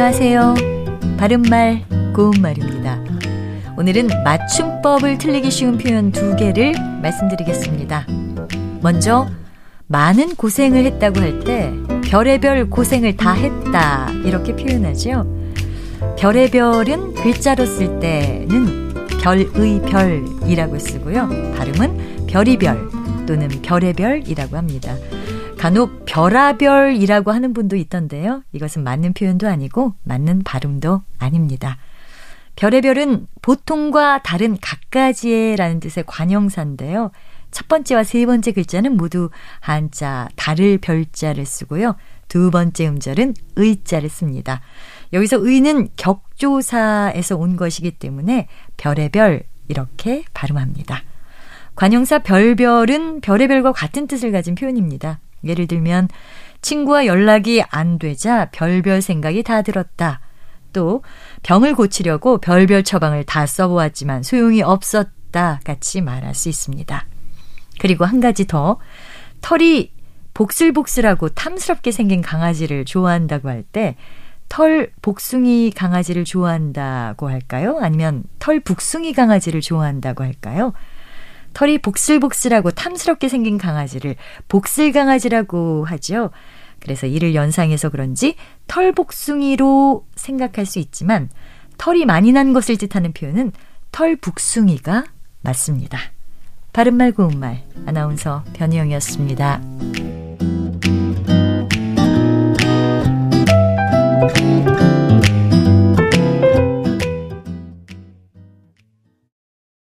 안녕하세요. 바른말, 고운말입니다. 오늘은 맞춤법을 틀리기 쉬운 표현 두 개를 말씀드리겠습니다. 먼저, 많은 고생을 했다고 할 때, 별의별 고생을 다 했다. 이렇게 표현하죠. 별의별은 글자로 쓸 때는 별의 별이라고 쓰고요. 발음은 별이별 또는 별의별이라고 합니다. 간혹 별아별이라고 하는 분도 있던데요. 이것은 맞는 표현도 아니고 맞는 발음도 아닙니다. 별의 별은 보통과 다른 갖가지의라는 뜻의 관형사인데요. 첫 번째와 세 번째 글자는 모두 한자 달을 별자를 쓰고요. 두 번째 음절은 의자를 씁니다. 여기서 의는 격조사에서 온 것이기 때문에 별의 별 이렇게 발음합니다. 관형사 별별은 별의별과 같은 뜻을 가진 표현입니다. 예를 들면 친구와 연락이 안 되자 별별 생각이 다 들었다. 또 병을 고치려고 별별 처방을 다 써보았지만 소용이 없었다 같이 말할 수 있습니다. 그리고 한 가지 더 털이 복슬복슬하고 탐스럽게 생긴 강아지를 좋아한다고 할 때 털 복숭이 강아지를 좋아한다고 할까요? 아니면 털 북숭이 강아지를 좋아한다고 할까요? 털이 복슬복슬하고 탐스럽게 생긴 강아지를 복슬 강아지라고 하죠. 그래서 이를 연상해서 그런지 털복숭이로 생각할 수 있지만 털이 많이 난 것을 뜻하는 표현은 털북숭이가 맞습니다. 바른말 고운말 아나운서 변희영이었습니다.